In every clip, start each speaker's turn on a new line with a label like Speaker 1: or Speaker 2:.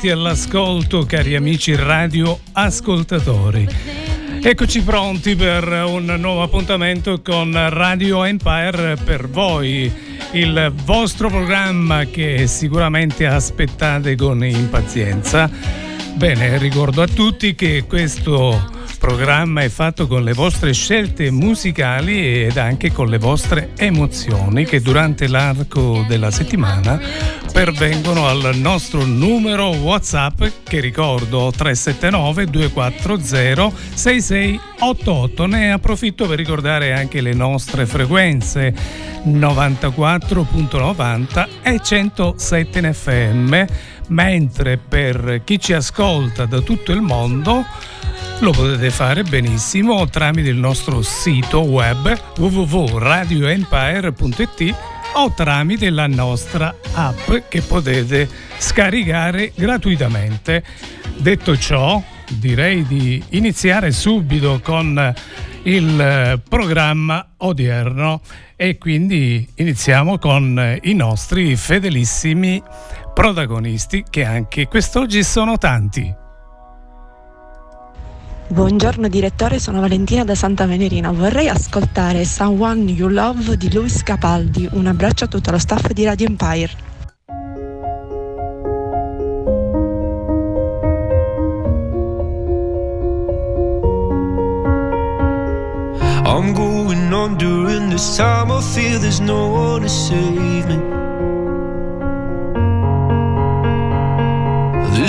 Speaker 1: ritrovati all'ascolto, cari amici radio ascoltatori. Eccoci pronti per un nuovo appuntamento con Radio Empire per voi, il vostro programma che sicuramente aspettate con impazienza. Bene, ricordo a tutti che questo programma è fatto con le vostre scelte musicali ed anche con le vostre emozioni che durante l'arco della settimana pervengono al nostro numero WhatsApp che ricordo 379 240 6688. Ne approfitto per ricordare anche le nostre frequenze 94.90 e 107 in FM, mentre per chi ci ascolta da tutto il mondo lo potete fare benissimo tramite il nostro sito web www.radioempire.it o tramite la nostra app che potete scaricare gratuitamente. Detto ciò, direi di iniziare subito con il programma odierno e quindi iniziamo con i nostri fedelissimi protagonisti che anche quest'oggi sono tanti.
Speaker 2: Buongiorno direttore, sono Valentina da Santa Venerina. Vorrei ascoltare Someone You Love di Luis Capaldi. Un abbraccio a tutto lo staff di Radio Empire.
Speaker 3: I'm going on during this time. I feel there's no one to save me.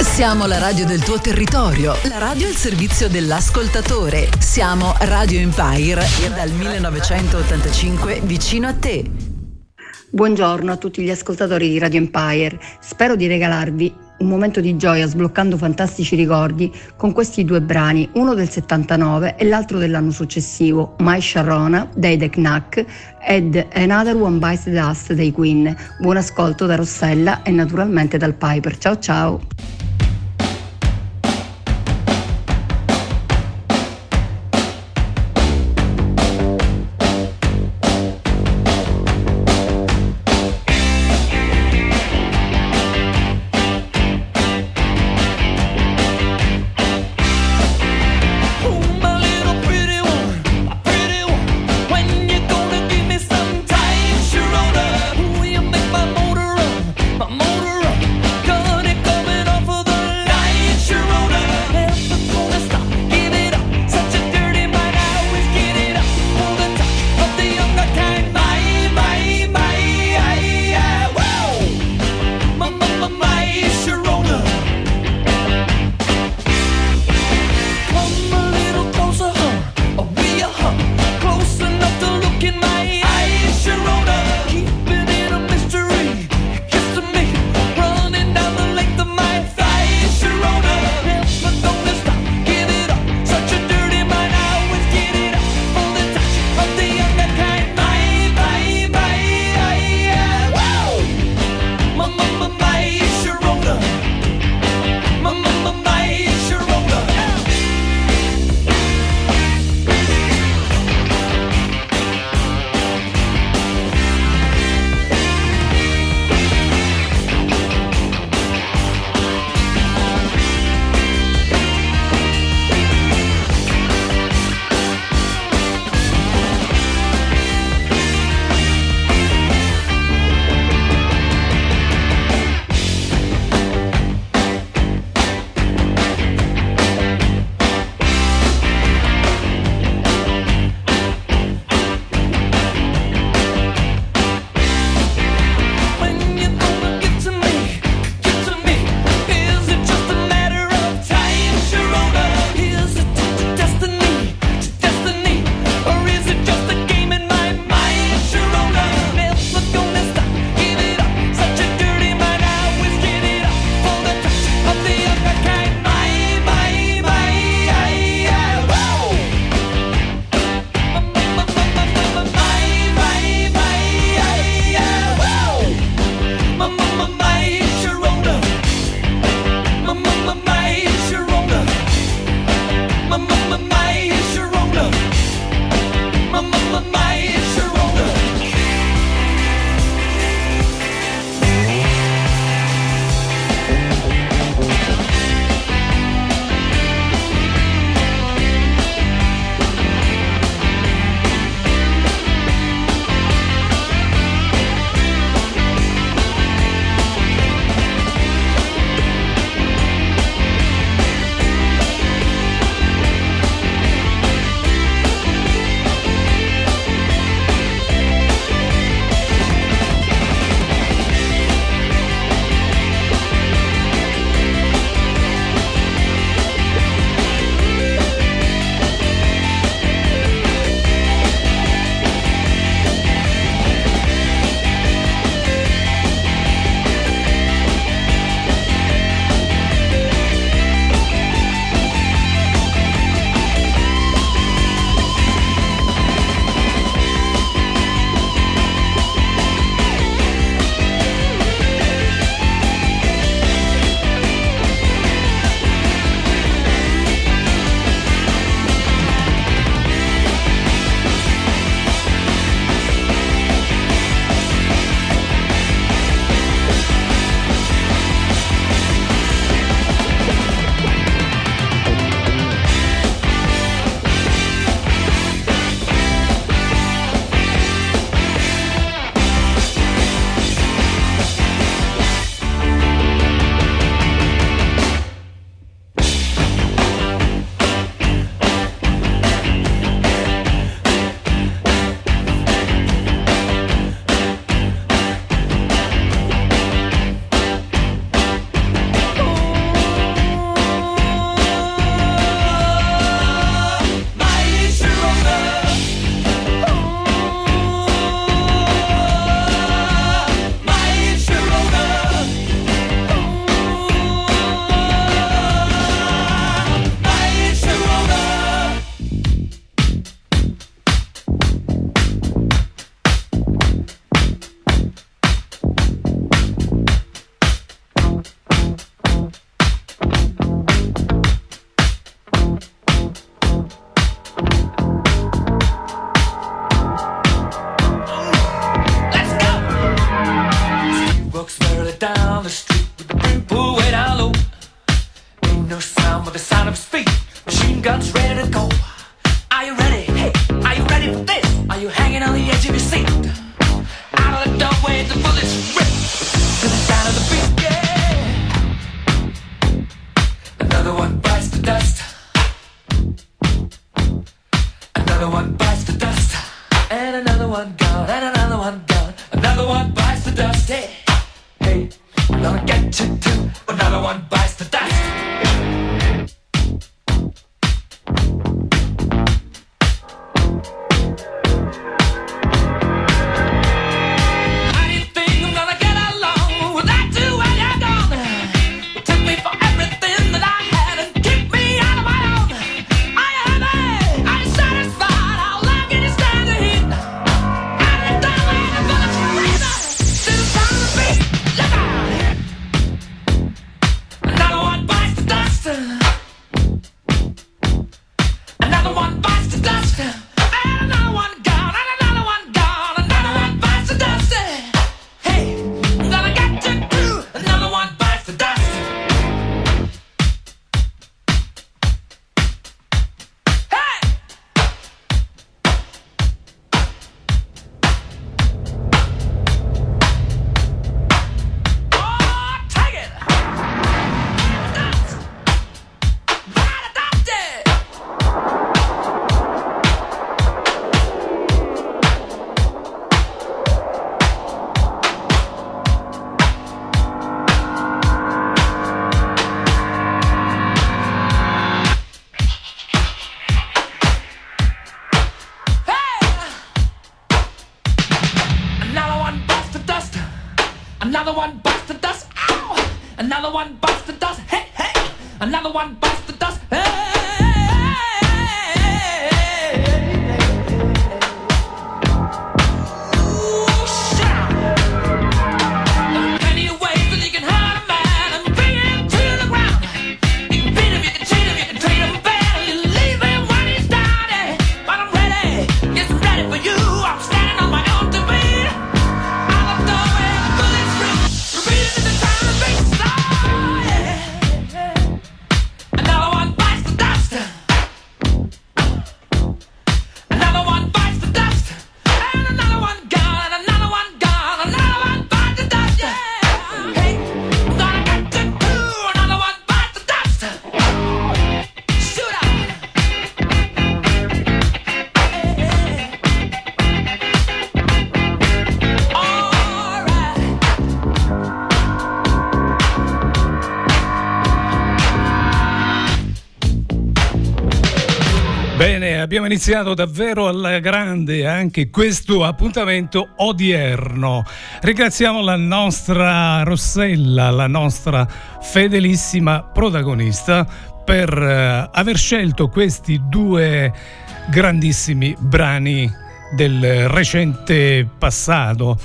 Speaker 4: Siamo la radio del tuo territorio, la radio al servizio dell'ascoltatore. Siamo Radio Empire dal 1985 vicino a te.
Speaker 5: Buongiorno a tutti gli ascoltatori di Radio Empire. Spero di regalarvi un momento di gioia sbloccando fantastici ricordi con questi due brani, uno del 79 e l'altro dell'anno successivo, My Sharona dei The Knack ed Another One Bites the Dust dei Queen. Buon ascolto da Rossella e naturalmente dal Piper. Ciao ciao!
Speaker 1: Abbiamo iniziato davvero alla grande anche questo appuntamento odierno. Ringraziamo la nostra Rossella, la nostra fedelissima protagonista per uh, aver scelto questi due grandissimi brani del recente passato.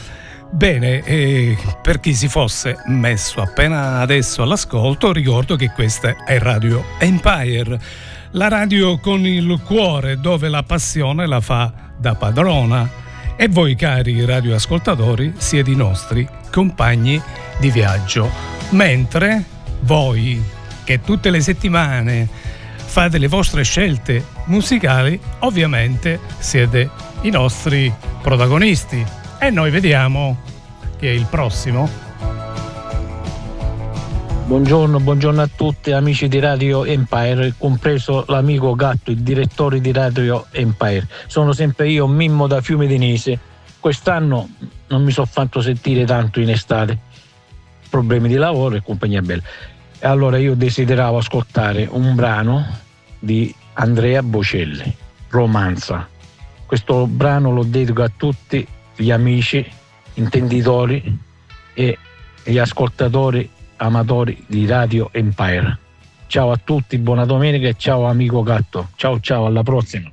Speaker 1: Bene, eh, per chi si fosse messo appena adesso all'ascolto, ricordo che questa è Radio Empire la radio con il cuore dove la passione la fa da padrona. E voi cari radioascoltatori siete i nostri compagni di viaggio. Mentre voi che tutte le settimane fate le vostre scelte musicali, ovviamente siete i nostri protagonisti. E noi vediamo chi è il prossimo.
Speaker 6: Buongiorno, buongiorno a tutti amici di Radio Empire, compreso l'amico Gatto, il direttore di Radio Empire. Sono sempre io, Mimmo da Fiume Denese. Quest'anno non mi sono fatto sentire tanto in estate, problemi di lavoro e compagnia bella. E allora io desideravo ascoltare un brano di Andrea Bocelli, Romanza. Questo brano lo dedico a tutti gli amici, intenditori e gli ascoltatori amatori di Radio Empire. Ciao a tutti, buona domenica e ciao amico gatto. Ciao ciao, alla prossima.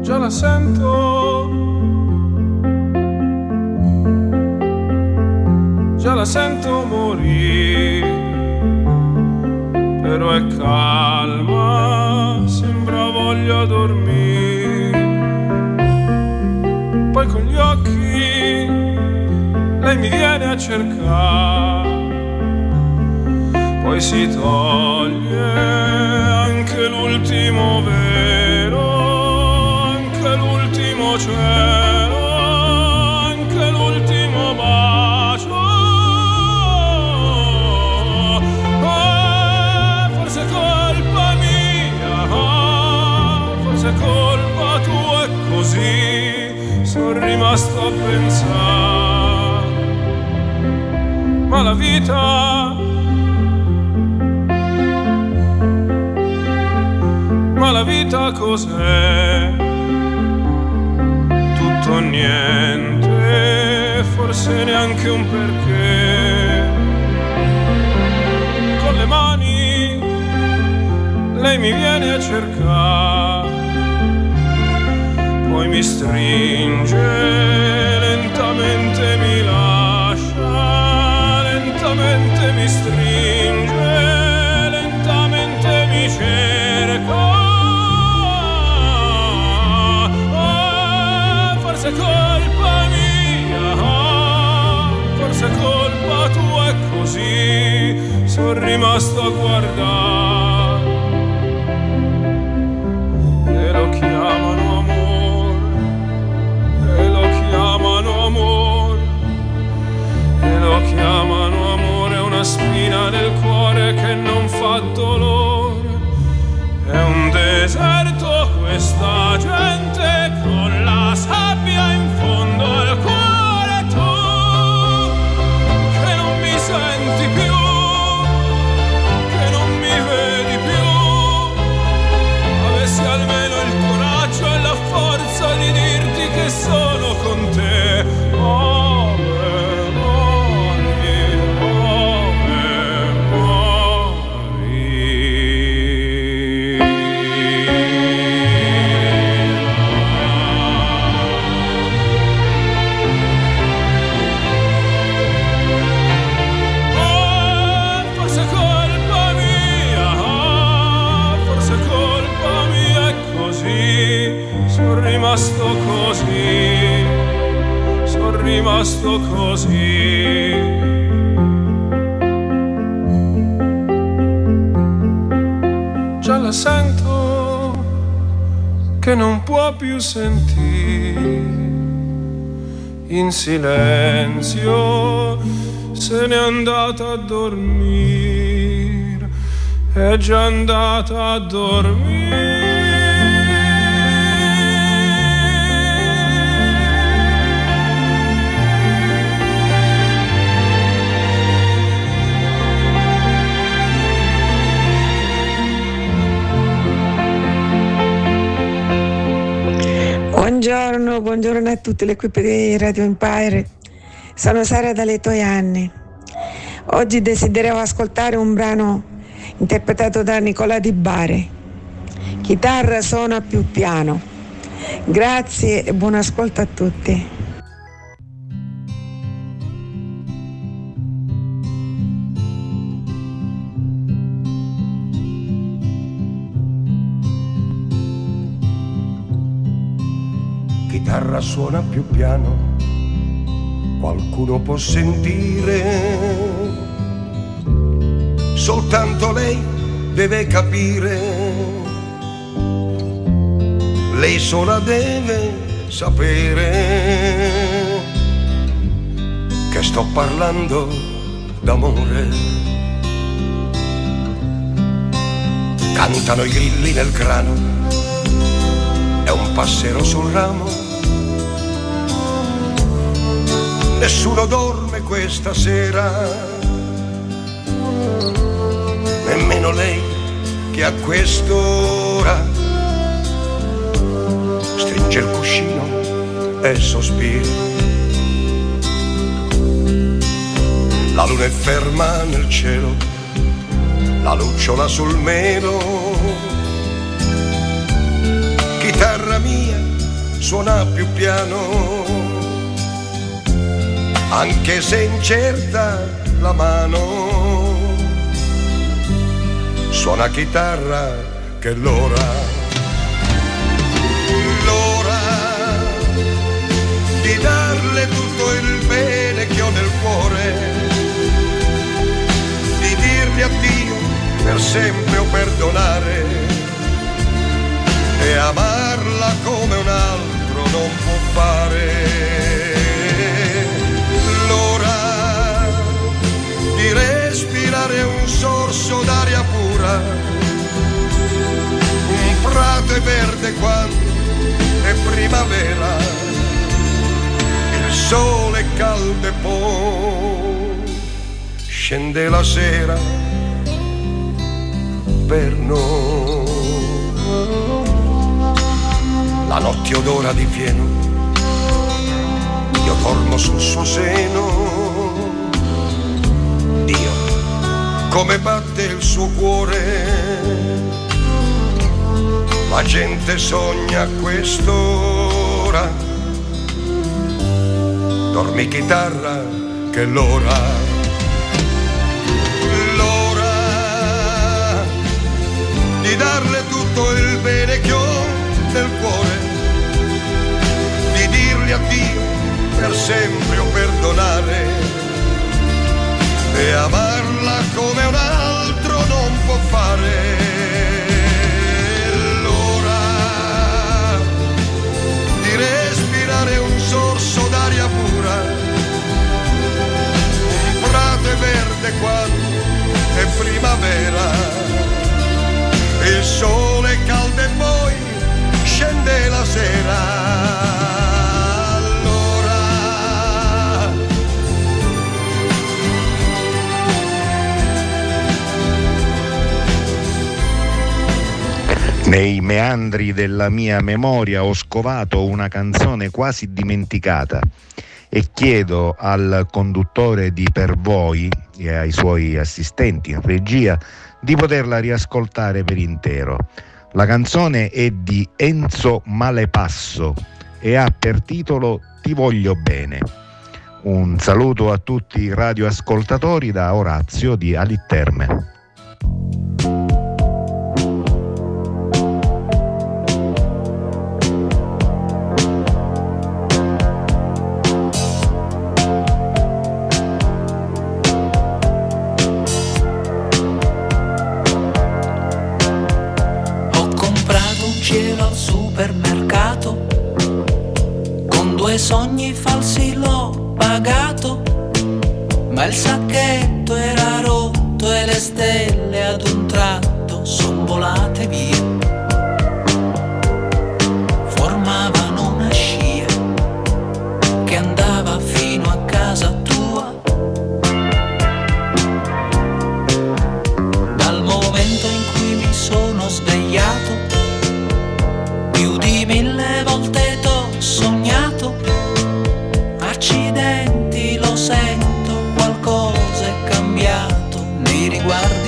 Speaker 7: Già la sento. Già la sento morire. Però è calma, sembra voglia dormire lei mi viene a cercare, poi si toglie anche l'ultimo vero, anche l'ultimo cielo, anche l'ultimo bacio. Oh, forse è colpa mia, forse è colpa tua, è così. Sono rimasto a pensare la vita. Ma la vita cos'è? Tutto o niente, forse neanche un perché. Con le mani lei mi viene a cercare, poi mi stringe, lentamente così, sono rimasto a guardare. Già andata a dormire.
Speaker 8: Buongiorno, buongiorno a tutte le equipe di Radio Empire. Sono Sara dalle Toianni. Oggi desideravo ascoltare un brano interpretato da Nicola Di Bari. Chitarra suona più piano. Grazie e buon ascolto a tutti.
Speaker 9: chitarra suona più piano, qualcuno può sentire, soltanto lei deve capire, lei sola deve sapere che sto parlando d'amore. Cantano i grilli nel grano, è un passero sul ramo. Nessuno dorme questa sera, nemmeno lei che a quest'ora stringe il cuscino e sospira. La luna è ferma nel cielo, la lucciola sul melo. Chitarra mia suona più piano, anche se incerta la mano. Suona chitarra che l'ora, l'ora di darle tutto il bene che ho nel cuore, di dirle addio per sempre o perdonare. E amarla come un altro non può fare. L'ora di respirare un sorso d'aria pura, un prato è verde quando è primavera, il sole è caldo e poi scende la sera per noi. La notte odora di fieno, io dormo sul suo seno. Come batte il suo cuore. La gente sogna a quest'ora. Dormi chitarra, che l'ora. L'ora di darle tutto il bene che ho nel cuore, di dirgli addio per sempre o perdonare e amarla come un altro non può fare. L'ora di respirare un sorso d'aria pura, un prato verde quando è primavera,
Speaker 10: Nei meandri della mia memoria ho scovato una canzone quasi dimenticata e chiedo al conduttore di Per Voi e ai suoi assistenti in regia di poterla riascoltare per intero. La canzone è di Enzo Malepasso e ha per titolo Ti voglio bene. Un saluto a tutti i radioascoltatori da Orazio di Alitterme.
Speaker 11: Supermercato, con due sogni falsi l'ho pagato, ma il sacchetto era rotto e le stelle ad un tratto son volate via. Nei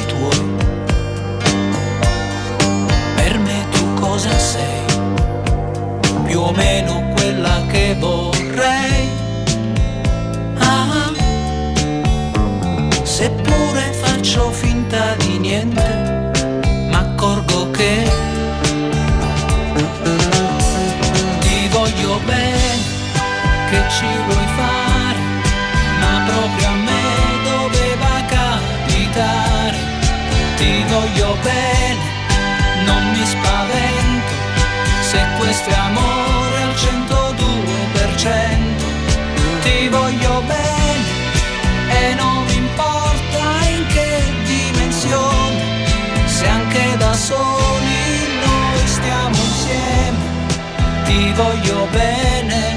Speaker 11: voglio bene.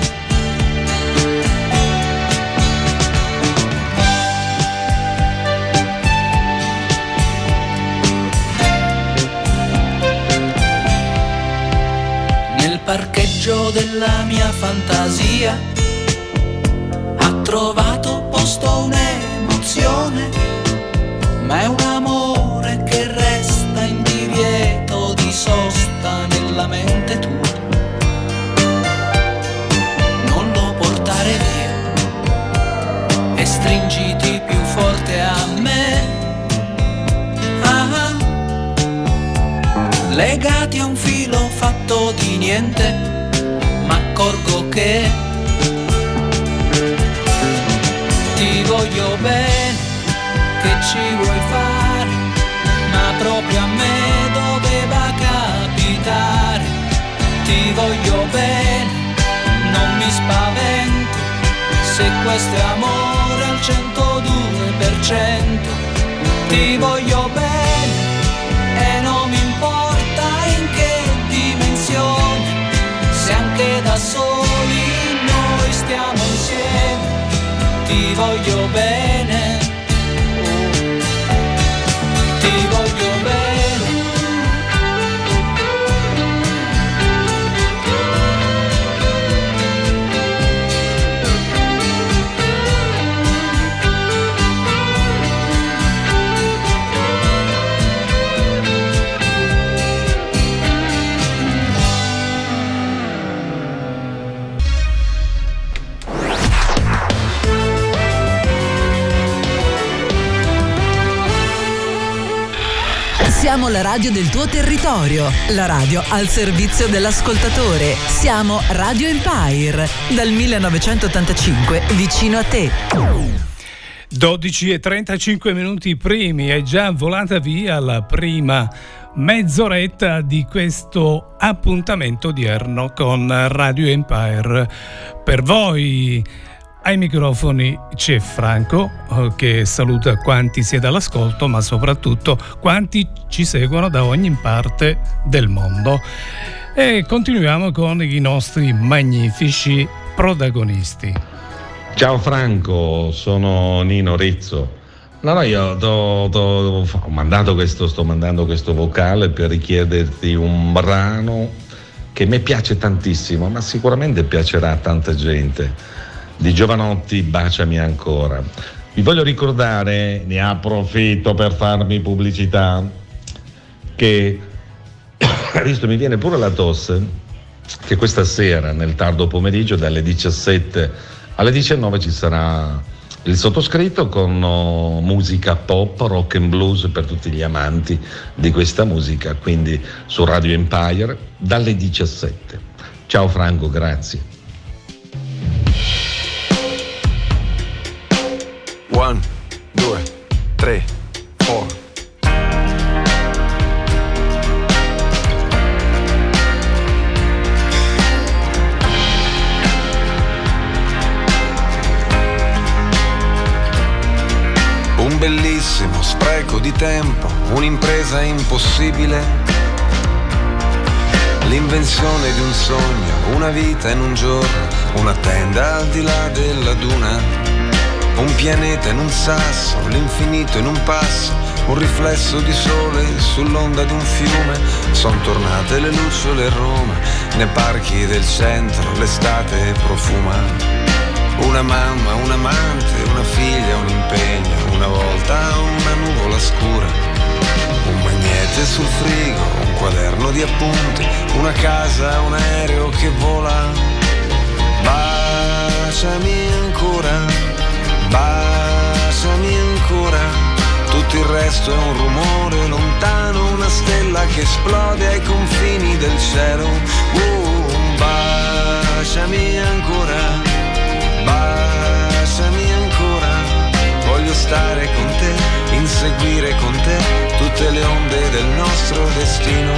Speaker 11: Nel parcheggio della mia fantasia ha trovato posto un'emozione, ma è un legati a un filo fatto di niente, ma accorgo che ti voglio bene, che ci vuoi fare, ma proprio a me doveva capitare. Ti voglio bene, non mi spavento, se questo è amore al 102%. Ti voglio bene soli noi stiamo insieme ti voglio bene.
Speaker 4: Siamo la radio del tuo territorio, la radio al servizio dell'ascoltatore. Siamo Radio Empire, dal 1985 vicino a te.
Speaker 1: 12 e 35 minuti primi è già volata via la prima mezz'oretta di questo appuntamento odierno con Radio Empire. Per voi ai microfoni c'è Franco eh, che saluta quanti siete all'ascolto, ma soprattutto quanti ci seguono da ogni parte del mondo. E continuiamo con i nostri magnifici protagonisti.
Speaker 12: Ciao Franco, sono Nino Rizzo. No, no, io t'ho, ho mandato questo, sto mandando questo vocale per richiederti un brano che mi piace tantissimo, ma sicuramente piacerà a tanta gente di Giovanotti Baciami ancora. Vi voglio ricordare, ne approfitto per farmi pubblicità, che visto mi viene pure la tosse, che questa sera nel tardo pomeriggio dalle 17 alle 19 ci sarà il sottoscritto con oh, musica pop, rock and blues per tutti gli amanti di questa musica, quindi su Radio Empire dalle 17. Ciao Franco, grazie.
Speaker 13: 3, 4. Un bellissimo spreco di tempo, un'impresa impossibile. L'invenzione di un sogno, una vita in un giorno, una tenda al di là della duna un pianeta in un sasso, l'infinito in un passo, un riflesso di sole sull'onda di un fiume. Sono tornate le lucciole a Roma, nei parchi del centro l'estate profuma. Una mamma, un amante, una figlia, un impegno, una volta una nuvola scura. Un magnete sul frigo, un quaderno di appunti, una casa, un aereo che vola. Baciami ancora baciami ancora, tutto il resto è un rumore lontano, una stella che esplode ai confini del cielo. Uh, baciami ancora, baciami ancora, voglio stare con te, inseguire con te tutte le onde del nostro destino.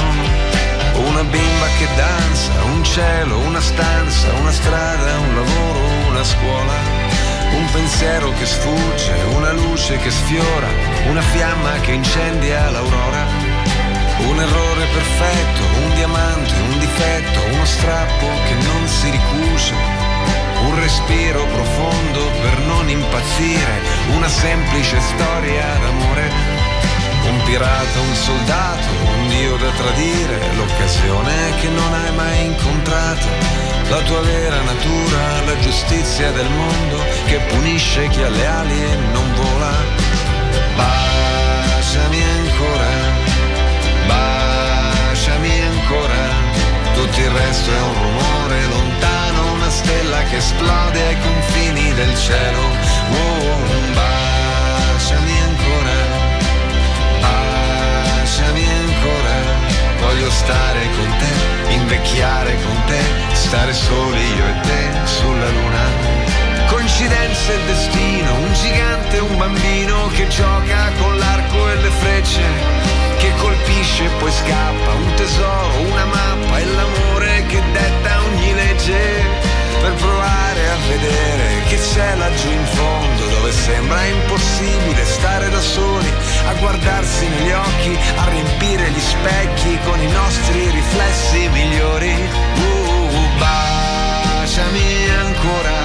Speaker 13: Una bimba che danza, un cielo, una stanza, una strada, un lavoro, una scuola un pensiero che sfugge, una luce che sfiora, una fiamma che incendia l'aurora. Un errore perfetto, un diamante, un difetto, uno strappo che non si ricuce. Un respiro profondo per non impazzire, una semplice storia d'amore. Un pirata, un soldato, un dio da tradire, l'occasione che non hai mai incontrato la tua vera natura, la giustizia del mondo che punisce chi ha le ali e non vola. Baciami ancora, baciami ancora, tutto il resto è un rumore lontano, una stella che esplode ai confini del cielo. Oh, baciami ancora, stare con te, invecchiare con te stare soli io e te sulla luna. Coincidenza e destino, un gigante e un bambino che gioca con l'arco e le frecce, che colpisce e poi scappa, un tesoro, una mappa e l'amore che detta ogni legge per provare a vedere che c'è laggiù in fondo dove sembra impossibile stare da soli, a guardarsi negli occhi, a riempire gli specchi con i nostri riflessi migliori. Uh, baciami ancora,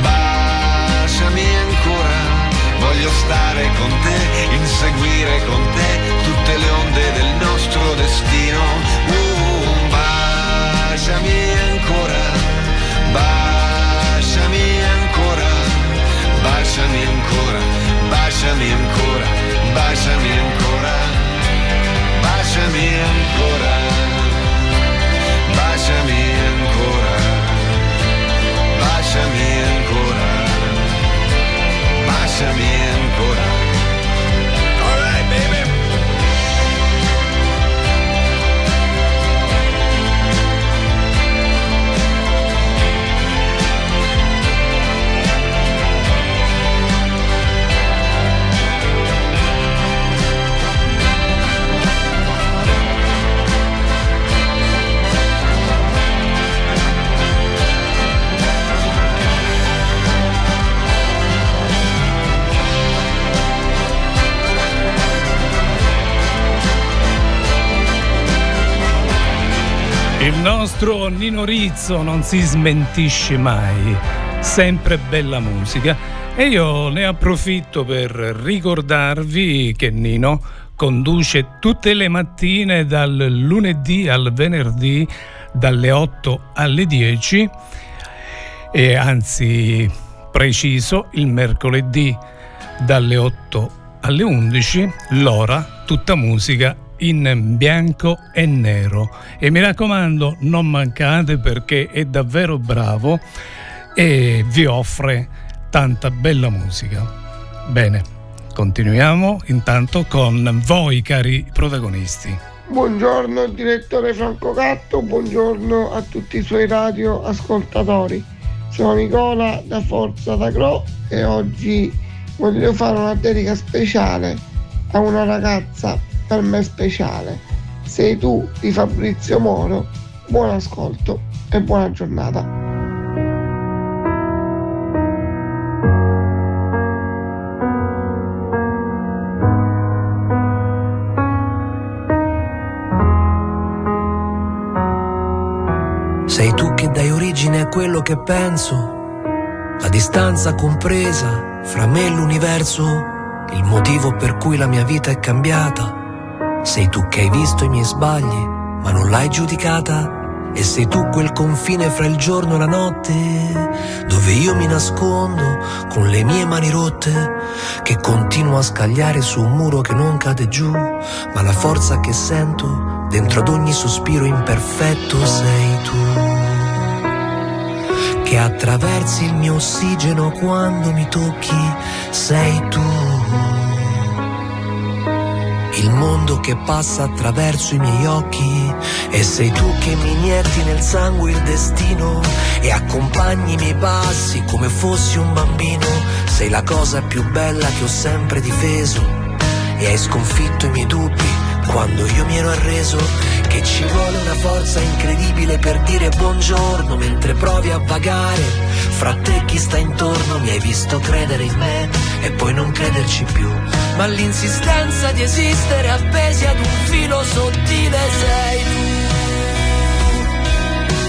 Speaker 13: baciami ancora, voglio stare con te, inseguire con te tutte le onde del nostro destino. Uh, baciami ancora, baciami ancora, baciami ancora, baciami ancora, baciami ancora, baciami ancora, baciami ancora baciami ancora, baciami ancora.
Speaker 1: Nostro Nino Rizzo non si smentisce mai, sempre bella musica. E io ne approfitto per ricordarvi che Nino conduce tutte le mattine dal lunedì al venerdì dalle 8 alle 10 e anzi preciso il mercoledì dalle 8 alle 11 l'ora tutta musica in bianco e nero e mi raccomando non mancate perché è davvero bravo e vi offre tanta bella musica. Bene, continuiamo intanto con voi cari protagonisti.
Speaker 14: Buongiorno direttore Franco Gatto, buongiorno a tutti i suoi radio ascoltatori. Sono Nicola da Forza da Gro e oggi voglio fare una dedica speciale a una ragazza per me speciale. Sei tu di Fabrizio Moro. Buon ascolto e buona giornata.
Speaker 15: Sei tu che dai origine a quello che penso, la distanza compresa fra me e l'universo, il motivo per cui la mia vita è cambiata. Sei tu che hai visto i miei sbagli, ma non l'hai giudicata. E sei tu quel confine fra il giorno e la notte, dove io mi nascondo con le mie mani rotte, che continuo a scagliare su un muro che non cade giù, ma la forza che sento dentro ad ogni sospiro imperfetto sei tu, che attraversi il mio ossigeno quando mi tocchi, sei tu. Il mondo che passa attraverso i miei occhi e sei tu che mi inietti nel sangue il destino e accompagni i miei passi come fossi un bambino. Sei la cosa più bella che ho sempre difeso e hai sconfitto i miei dubbi quando io mi ero arreso che ci vuole una forza incredibile per dire buongiorno mentre provi a vagare. Fra te chi sta intorno mi hai visto credere in me e poi non crederci più. Ma l'insistenza di esistere appesi ad un filo sottile sei tu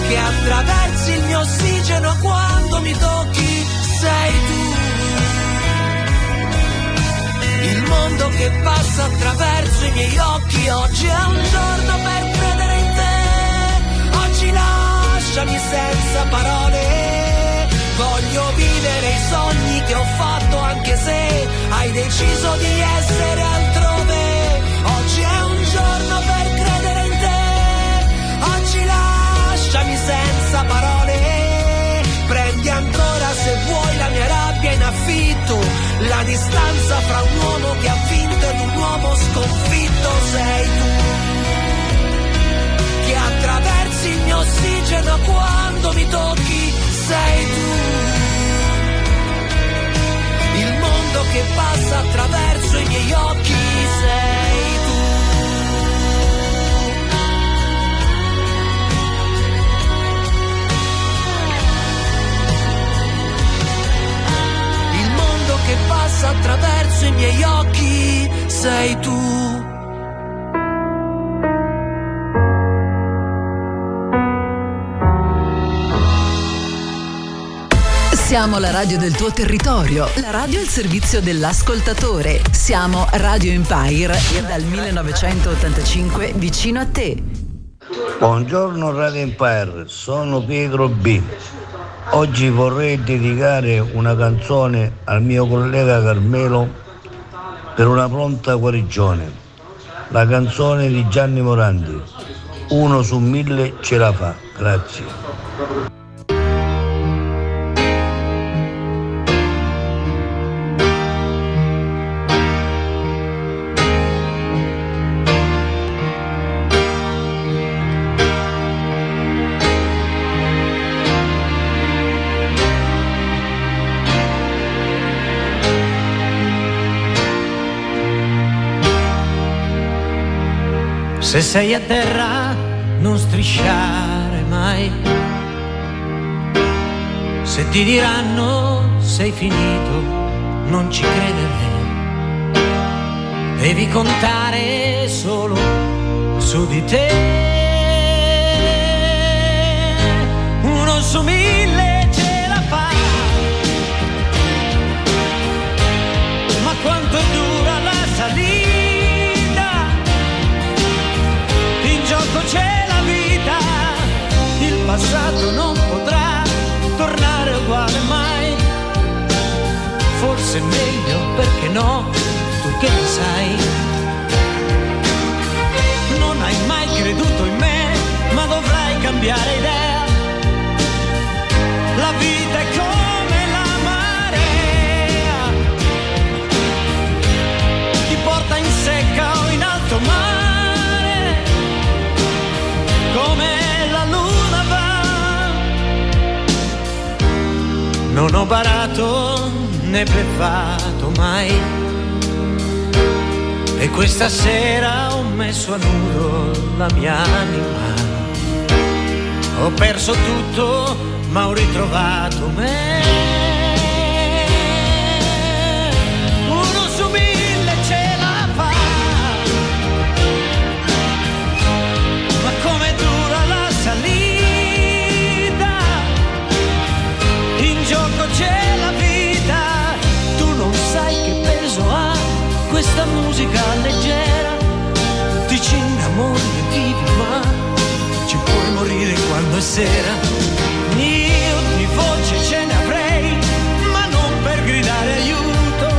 Speaker 15: che attraversi il mio ossigeno quando mi tocchi sei tu il mondo che passa attraverso i miei occhi oggi è un giorno per credere in te. Oggi lasciami senza parole. Voglio vivere i sogni che ho fatto anche se hai deciso di essere altrove. Oggi è un giorno per credere in te. Oggi lasciami senza parole. Prendi ancora se vuoi la mia rabbia in affitto la distanza fra un uomo che ha vinto ed un uomo sconfitto sei tu. Che attraversi il mio ossigeno quando mi tocchi sei tu. Il mondo che passa attraverso i miei occhi sei passa attraverso i miei occhi sei tu.
Speaker 4: Siamo la radio del tuo territorio, la radio al servizio dell'ascoltatore. Siamo Radio Empire dal 1985 vicino a te.
Speaker 16: Buongiorno Radio Empire, sono Pietro B. Oggi vorrei dedicare una canzone al mio collega Carmelo per una pronta guarigione. La canzone di Gianni Morandi. Uno su mille ce la fa. Grazie.
Speaker 17: Se sei a terra non strisciare mai. Se ti diranno sei finito, non ci credere. Devi contare solo su di te. su mille passato non potrà tornare uguale mai. Forse è meglio perché no, tu che ne sai. Non hai mai creduto in me, ma dovrai cambiare idea. Non ho barato né bleffato mai. E questa sera ho messo a nudo la mia anima. Ho perso tutto, ma ho ritrovato me. Questa musica leggera. Ti ci innamori e vivi, ma ci puoi morire quando è sera. Io di voce ce ne avrei, ma non per gridare aiuto.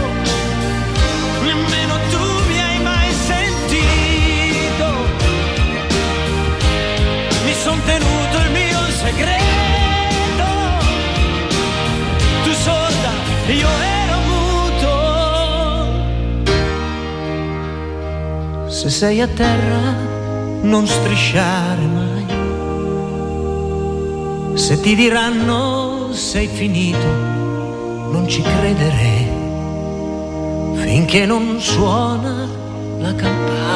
Speaker 17: Nemmeno tu mi hai mai sentito. Mi son tenuto il mio segreto. Tu sorda, io Se sei a terra, non strisciare mai. Se ti diranno sei finito, non ci credere. Finché non suona la campana,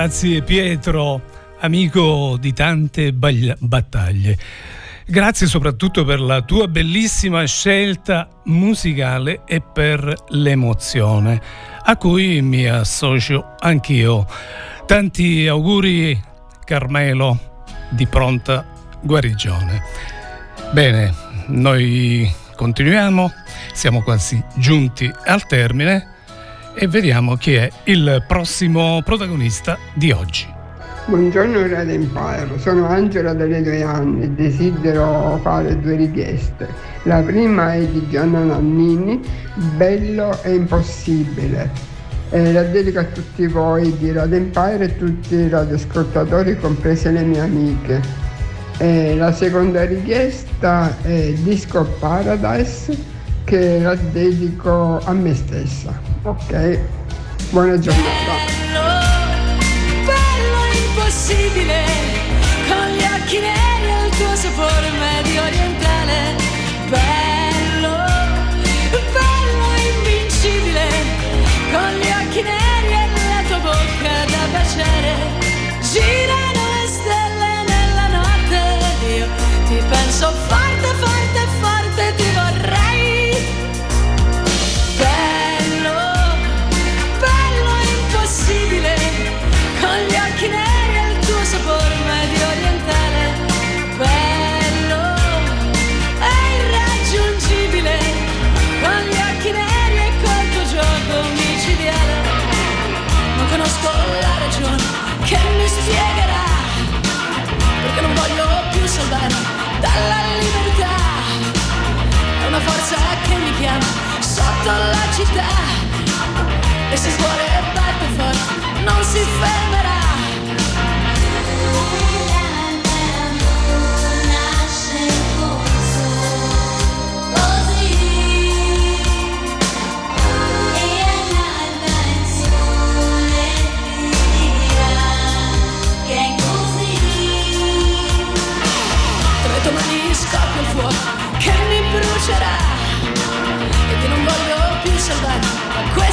Speaker 1: Grazie Pietro, amico di tante baglia- battaglie. Grazie soprattutto per la tua bellissima scelta musicale e per l'emozione, a cui mi associo anch'io. Tanti auguri Carmelo di pronta guarigione. Bene, noi continuiamo, siamo quasi giunti al termine e vediamo chi è il prossimo protagonista di oggi.
Speaker 18: Buongiorno Radio Empire, sono Angela dalle due anni e desidero fare due richieste. La prima è di Gianna Nannini, Bello e impossibile. E la dedico a tutti voi di Radio Empire e tutti i radioascoltatori, comprese le mie amiche. E la seconda richiesta è Disco Paradise che la dedico a me stessa. Ok? Buona giornata.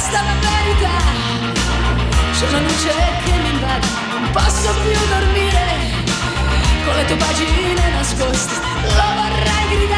Speaker 19: Questa la verità. C'è una luce che mi invade, non posso più dormire con le tue pagine nascoste, lo vorrei gridare.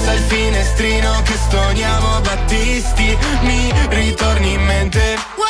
Speaker 20: Alza il finestrino che stoniamo Battisti, mi ritorni in mente.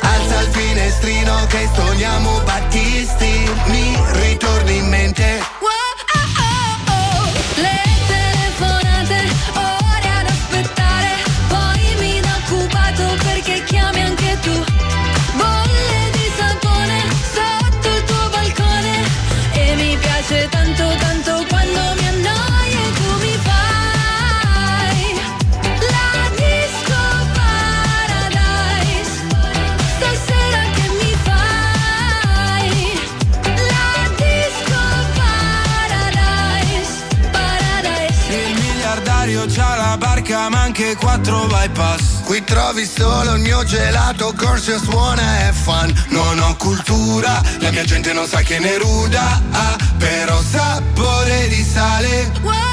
Speaker 9: Alza il finestrino
Speaker 20: che sogniamo Battisti mi ritorni in mente
Speaker 19: Wow, oh, oh, oh. Anche
Speaker 20: quattro bypass. Qui trovi solo il mio gelato, corso suona e fan Non ho cultura, la mia gente non sa che ne ruda ah, Però sapore di sale.
Speaker 19: Wow,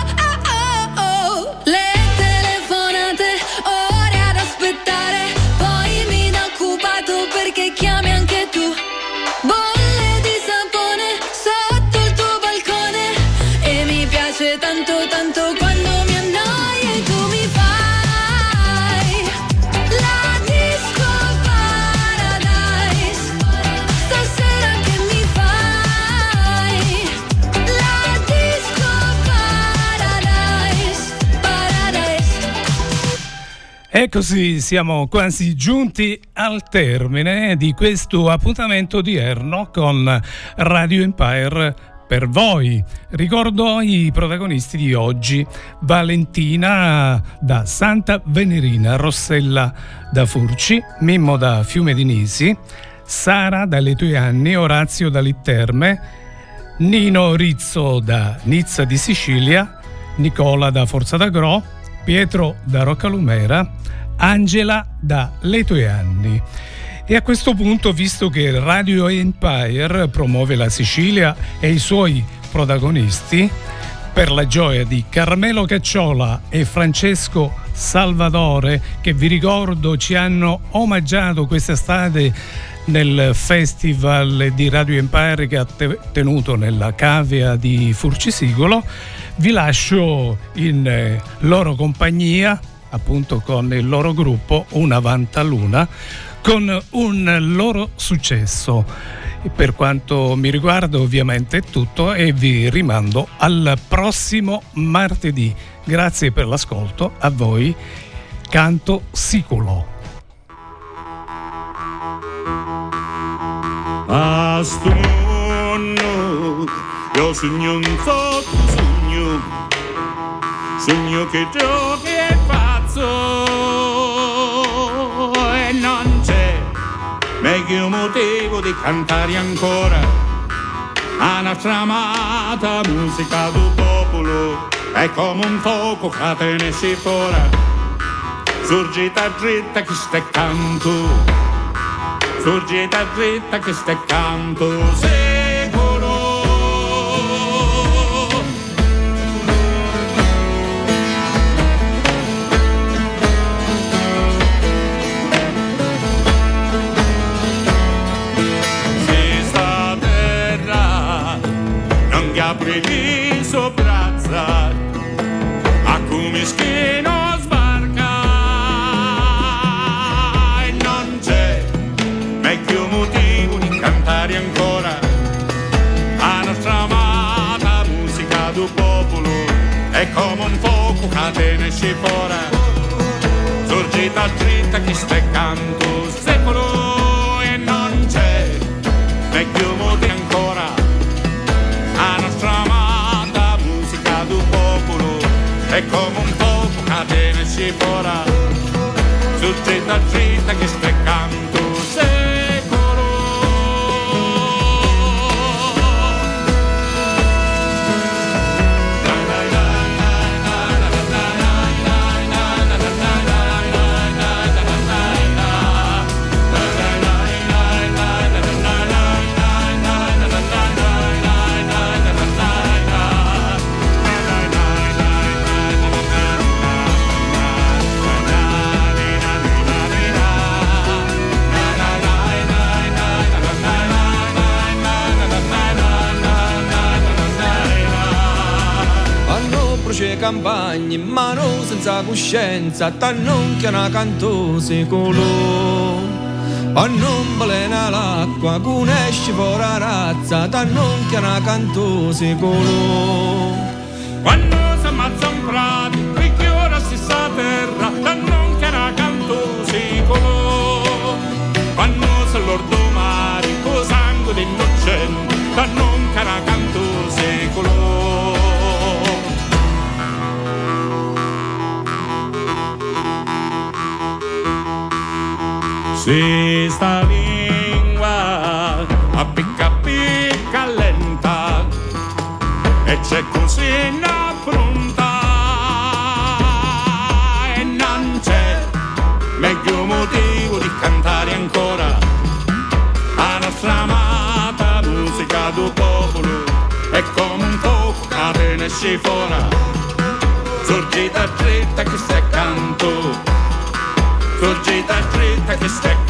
Speaker 19: E
Speaker 1: così siamo quasi giunti al termine di questo appuntamento odierno con Radio Empire per voi. Ricordo i protagonisti di oggi: Valentina da Santa Venerina, Rossella da Furci, Mimmo da Fiume di Nisi, Sara dalle tue anni, Orazio da Litterme, Nino Rizzo da Nizza di Sicilia, Nicola da Forza d'Agro, Pietro da Roccalumera, Angela da Le tue anni. E a questo punto, visto che Radio Empire promuove la Sicilia e i suoi protagonisti, per la gioia di Carmelo Cacciola e Francesco Salvatore, che vi ricordo ci hanno omaggiato quest'estate nel festival di Radio Empire che ha te- tenuto nella cavea di Furcisicolo, vi lascio in eh, loro compagnia, appunto con il loro gruppo Una Vantaluna, con un loro successo. Per quanto mi riguarda ovviamente è tutto e vi rimando al prossimo martedì. Grazie per l'ascolto, a voi canto siculo.
Speaker 21: A sto mondo io sogno un sotto sogno Sogno che giochi e pazzo. E non c'è meglio motivo di cantare ancora La nostra amata musica del popolo. È come un fuoco che te ne si fuori Surgita dritta che stai canto Surgita dritta che stai canto secolo è come un fuoco che si fuori sorgita dritta che stai canto secolo e non c'è meglio motivo ancora. La nostra amata musica del popolo è come un fuoco che si fuori sorgita dritta che stai canto
Speaker 22: campagne, ma non senza coscienza, t'hanno che una canto secolo. o non balena l'acqua, con esci fuori razza, da non che una cantosi colò.
Speaker 21: Quando si ammazza un prato, richiora si sa terra, da non che una cantosi colò. Quando si l'ordo Si sta lingua appicca picca lenta e c'è così pronta e non c'è meglio motivo di cantare ancora la nostra amata musica del popolo è come un fuoco che ne esce fuori sorgita dritta che stai canto sorgita dritta che stai canto